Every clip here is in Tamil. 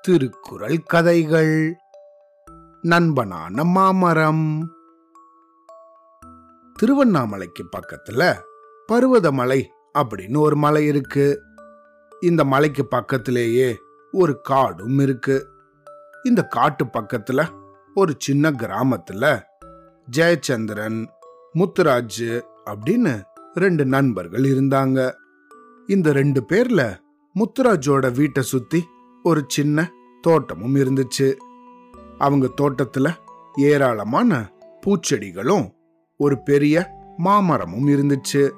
திருக்குறள் கதைகள். நண்பனான மாமரம். திருவண்ணாமலைக்கு பக்கத்துல பருவதமலை அப்படின்னு ஒரு மலை இருக்கு. இந்த மலைக்கு பக்கத்திலேயே ஒரு காடும் இருக்கு. இந்த காட்டு பக்கத்துல ஒரு சின்ன கிராமத்துல ஜெயச்சந்திரன் முத்துராஜ் அப்படின்னு ரெண்டு நண்பர்கள் இருந்தாங்க. இந்த ரெண்டு பேர்ல முத்துராஜோட வீட்டை சுத்தி ஒரு சின்ன தோட்டமும் இருந்துச்சு. அவங்க தோட்டத்துல ஏராளமான பூச்செடிகளும் ஒரு பெரிய மாமரமும் இருந்துச்சு.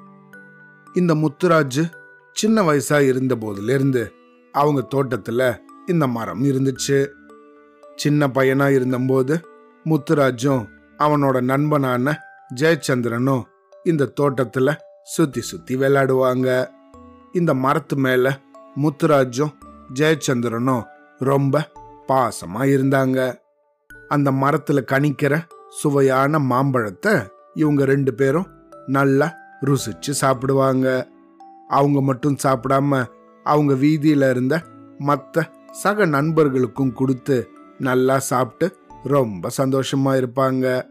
இந்த முத்துராஜ் சின்ன வயசா இருந்த போதிலிருந்து அவங்க தோட்டத்துல இந்த மரம் இருந்துச்சு. சின்ன பையனா இருந்தபோது முத்துராஜும் அவனோட நண்பனான ஜெயச்சந்திரனும் இந்த தோட்டத்துல சுத்தி சுத்தி விளையாடுவாங்க. இந்த மரத்து மேல முத்துராஜும் ஜெயச்சந்திரனும் ரொம்ப பாசமா இருந்தாங்க. அந்த மரத்துல கனிக்கிற சுவையான மாம்பழத்தை இவங்க ரெண்டு பேரும் நல்லா ருசிச்சு சாப்பிடுவாங்க. அவங்க மட்டும் சாப்பிடாம அவங்க வீதியில இருந்த மற்ற சக நண்பர்களுக்கும் கொடுத்து நல்லா சாப்பிட்டு ரொம்ப சந்தோஷமா இருப்பாங்க.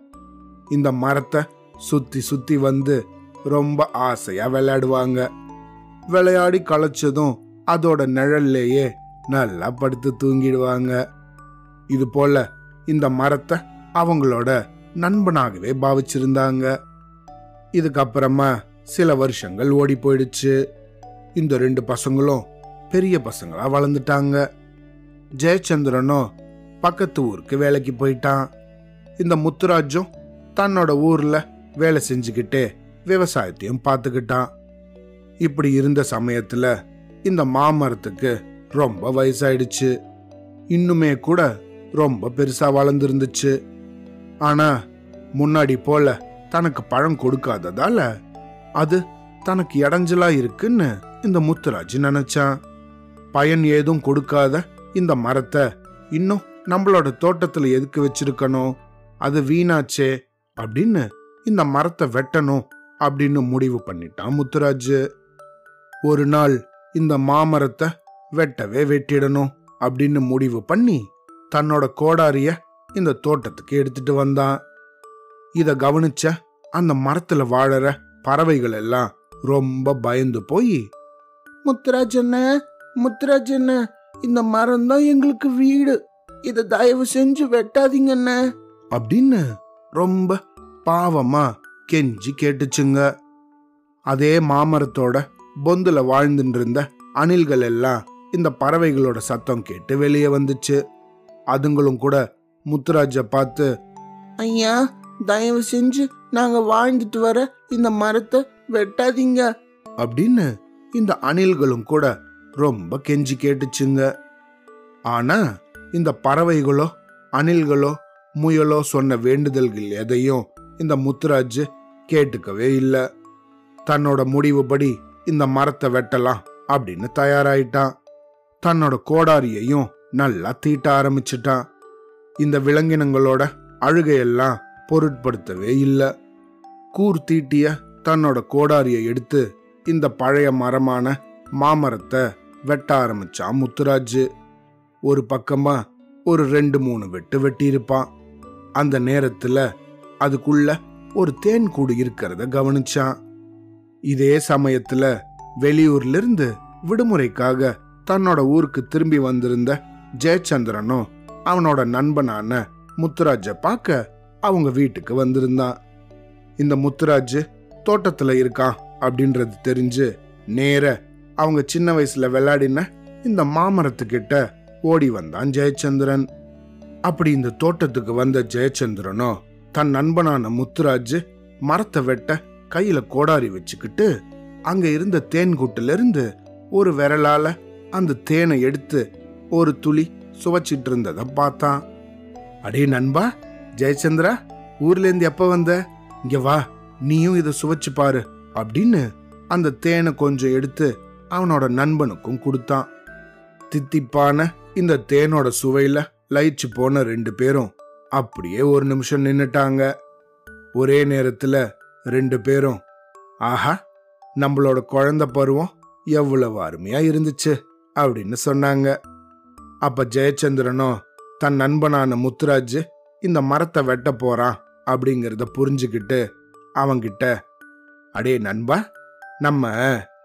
இந்த மரத்தை சுத்தி சுத்தி வந்து ரொம்ப ஆசையா விளையாடுவாங்க. விளையாடி களைச்சதும் அதோட நிழல்லையே நல்லா படுத்து தூங்கிடுவாங்க. இது போல இந்த மரத்தை அவங்களோட நண்பனாகவே பாவிச்சிருந்தாங்க. இதுக்கப்புறமா சில வருஷங்கள் ஓடி போயிடுச்சு. இந்த ரெண்டு பசங்களும் பெரிய பசங்களா வளர்ந்துட்டாங்க. ஜெயச்சந்திரனும் பக்கத்து ஊருக்கு வேலைக்கு போயிட்டான். இந்த முத்துராஜும் தன்னோட ஊர்ல வேலை செஞ்சுக்கிட்டே விவசாயத்தையும் பார்த்துக்கிட்டான். இப்படி இருந்த சமயத்துல இந்த மாமரத்துக்கு ரொம்ப வயசாயிடுச்சு. இன்னுமே கூட ரொம்ப பெருசா வளர்ந்துருந்துச்சு. ஆனா முன்னாடி போல தனக்கு பழம் கொடுக்காததால அது தனக்கு இடைஞ்சலா இருக்குன்னு இந்த முத்துராஜ் நினைச்சான். பயன் ஏதும் கொடுக்காத இந்த மரத்தை இன்னும் நம்மளோட தோட்டத்துல எதுக்கு வச்சிருக்கணும்? அது வீணாச்சே அப்படின்னு இந்த மரத்தை வெட்டணும் அப்படின்னு முடிவு பண்ணிட்டான் முத்துராஜ். ஒரு நாள் இந்த மாமரத்தை வெட்டவே வெட்டிடணும் அப்படின்னு முடிவு பண்ணி தன்னோட கோடாரிய இந்த தோட்டத்துக்கு எடுத்துட்டு வந்தான். இத கவனிச்ச அந்த மரத்துல வாழற பறவைகள் எல்லாம் ரொம்ப பயந்து போய் முத்துராஜ் அண்ண முத்துராஜ் இந்த மரம் தான் எங்களுக்கு வீடு. இத தயவு செஞ்சு வெட்டாதீங்கண்ண அப்படின்னு ரொம்ப பாவமா கெஞ்சி கேட்டுச்சுங்க. அதே மாமரத்தோட பொந்துல வாழ்ந்துட்டு இருந்த அணில்கள் எல்லாம் இந்த பறவைகளோட சத்தம் கேட்டு வெளியே வந்துச்சு. அதுங்களும் கூட முத்துராஜ பார்த்து ஐயா தயவு செஞ்சு நாங்க வாழ்ந்துட்டு வர இந்த மரத்தை வெட்டாதீங்க. அப்படின்னு இந்த அணில்களும் கூட ரொம்ப கெஞ்சி கேட்டுச்சுங்க. ஆனா இந்த பறவைகளோ அணில்களோ முயலோ சொன்ன வேண்டுதல்கள் எதையும் இந்த முத்துராஜ் கேட்டுக்கவே இல்லை. தன்னோட முடிவுபடி இந்த மரத்தை வெட்டலாம் அப்படின்னு தயாராயிட்டான். தன்னோட கோடாரியையும் நல்லா தீட்ட ஆரம்பிச்சிட்டான். இந்த விலங்கினங்களோட அழுகையெல்லாம் பொருட்படுத்தவே இல்லை. கூர் தீட்டிய தன்னோட கோடாரியை எடுத்து இந்த பழைய மரமான மாமரத்தை வெட்ட ஆரம்பிச்சான் முத்துராஜ். ஒரு பக்கமா ஒரு ரெண்டு மூணு வெட்டு வெட்டியிருப்பான். அந்த நேரத்துல அதுக்குள்ள ஒரு தேன் கூடு இருக்கிறத கவனிச்சான். இதே சமயத்துல வெளியூர்ல இருந்து விடுமுறைக்காக தன்னோட ஊருக்கு திரும்பி வந்திருந்த ஜெயச்சந்திரனும் அவனோட நண்பனான முத்துராஜ பார்க்க அவங்க வீட்டுக்கு வந்திருந்தான். இந்த முத்துராஜ் தோட்டத்துல இருக்கான் அப்படின்றது தெரிஞ்சு நேர அவங்க சின்ன வயசுல விளையாடின இந்த மாமரத்துக்கிட்ட ஓடி வந்தான் ஜெயச்சந்திரன். அப்படி இந்த தோட்டத்துக்கு வந்த ஜெயச்சந்திரனோ தன் நண்பனான முத்துராஜ் மரத்தை வெட்ட கையில கோடாரி வச்சுக்கிட்டு அங்க இருந்த தேன்கூட்டுல இருந்து ஒரு விரலால அந்த தேனை எடுத்து ஒரு துளி சுவைச்சிட்டு இருந்தத பார்த்தான். அடே நண்பா ஜெயச்சந்திரா ஊர்ல இருந்து எப்ப வந்த? இங்க வா நீயும் இதை சுவைச்சு பாரு அப்படின்னு அந்த தேனை கொஞ்சம் எடுத்து அவனோட நண்பனுக்கும் கொடுத்தான். தித்திப்பான இந்த தேனோட சுவையில லயிச்சு போன ரெண்டு பேரும் அப்படியே ஒரு நிமிஷம் நின்னுட்டாங்க. ஒரே நேரத்துல ரெண்டு பேரும். ஆஹா நம்மளோட குழந்தை பருவம் எவ்வளவு அருமையா இருந்துச்சு அப்படின்னு சொன்னாங்க. அப்ப ஜெயச்சந்திரனும் தன் நண்பனான முத்துராஜ் இந்த மரத்தை வெட்ட போறான் அப்படிங்கிறத புரிஞ்சுக்கிட்டு அவங்கிட்ட அடே நண்பா நம்ம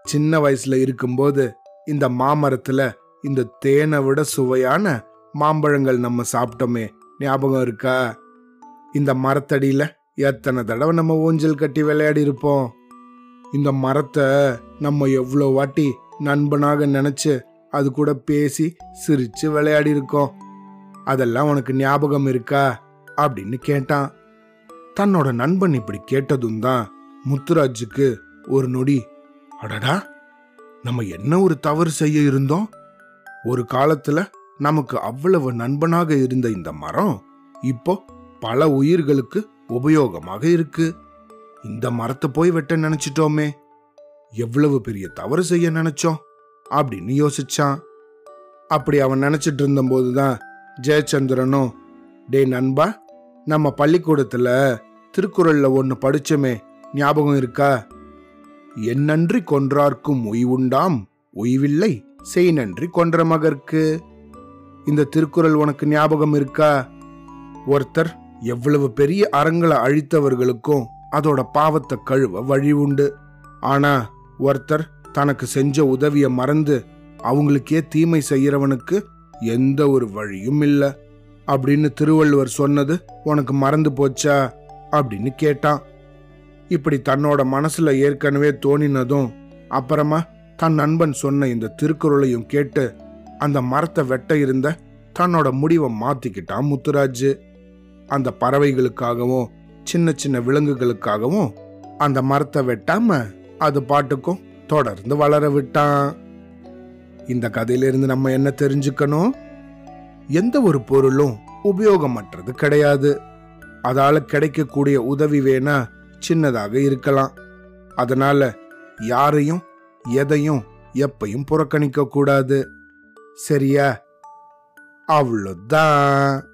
சின்ன வயசுல இருக்கும்போது இந்த மாமரத்துல இந்த தேனை விட சுவையான மாம்பழங்கள் நம்ம சாப்பிட்டோமே ஞாபகம் இருக்கா? இந்த மரத்தடியில எத்தனை தடவை நம்ம ஊஞ்சல் கட்டி விளையாடி இருப்போம் இந்த மரத்தை நம்ம எவ்வளோ வாட்டி நண்பனாக நினைச்சு அது கூட பேசி சிரிச்சு விளையாடி இருக்கோம் அதெல்லாம் உனக்கு ஞாபகம் இருக்கா? அப்படின்னு கேட்டான். தன்னோட நண்பன் இப்படி கேட்டதும் தான் முத்துராஜுக்கு ஒரு நொடி அடடா நம்ம என்ன ஒரு தவறு செய்ய இருந்தோம்? ஒரு காலத்துல நமக்கு அவ்வளவு நண்பனாக இருந்த இந்த மரம் இப்போ பல உயிர்களுக்கு உபயோகமாக இருக்கு. இந்த மரத்தை போய் வெட்ட நினைச்சிட்டோமே. எவ்வளவு பெரிய தவறு செய்ய நினைச்சோம்? அப்படின்னு யோசிச்சான். அப்படி அவன் நினைச்சிட்டு இருந்தபோது தான் ஜெயச்சந்திரனும் டே நண்பா நம்ம பள்ளிக்கூடத்துல திருக்குறள்ல ஒன்னு படிச்சோமே ஞாபகம் இருக்கா? என்னன்றி கொன்றார்க்கும் உய்வுண்டாம் உய்வில்லை செய் நன்றி கொன்ற மகர்க்கு இந்த திருக்குறள் உனக்கு ஞாபகம் இருக்கா? ஒருத்தர் எவ்வளவு பெரிய அறங்களை அழித்தவர்களுக்கும் அதோட பாவத்தை கழுவ வழி உண்டு. ஆனா ஒருத்தர் தனக்கு செஞ்ச உதவிய மறந்து அவங்களுக்கே தீமை செய்யறவனுக்கு எந்த ஒரு வழியும் இல்ல. அப்படின்னு திருவள்ளுவர் சொன்னது உனக்கு மறந்து போச்சா? அப்படின்னு கேட்டான். இப்படி தன்னோட மனசுல ஏற்கனவே தோணினதும் அப்புறமா தன் நண்பன் சொன்ன இந்த திருக்குறளையும் கேட்டு அந்த மரத்தை வெட்ட இருந்த தன்னோட முடிவை மாத்திக்கிட்டான் முத்துராஜ். அந்த பறவைகளுக்காகவும் சின்ன சின்ன விலங்குகளுக்காகவும் அந்த மரத்தை வெட்டாம அது பாட்டுக்கும் தொடர்ந்து வளர விட்டான். இந்த கதையிலிருந்து நம்ம என்ன தெரிஞ்சுக்கணும்? எந்த ஒரு பொருளும் உபயோகமற்றது கிடையாது. அதால கிடைக்கக்கூடிய உதவி வேணா சின்னதாக இருக்கலாம். அதனால யாரையும் எதையும் எப்பையும் புறக்கணிக்க கூடாது சரியா? அவ்வளோதான்.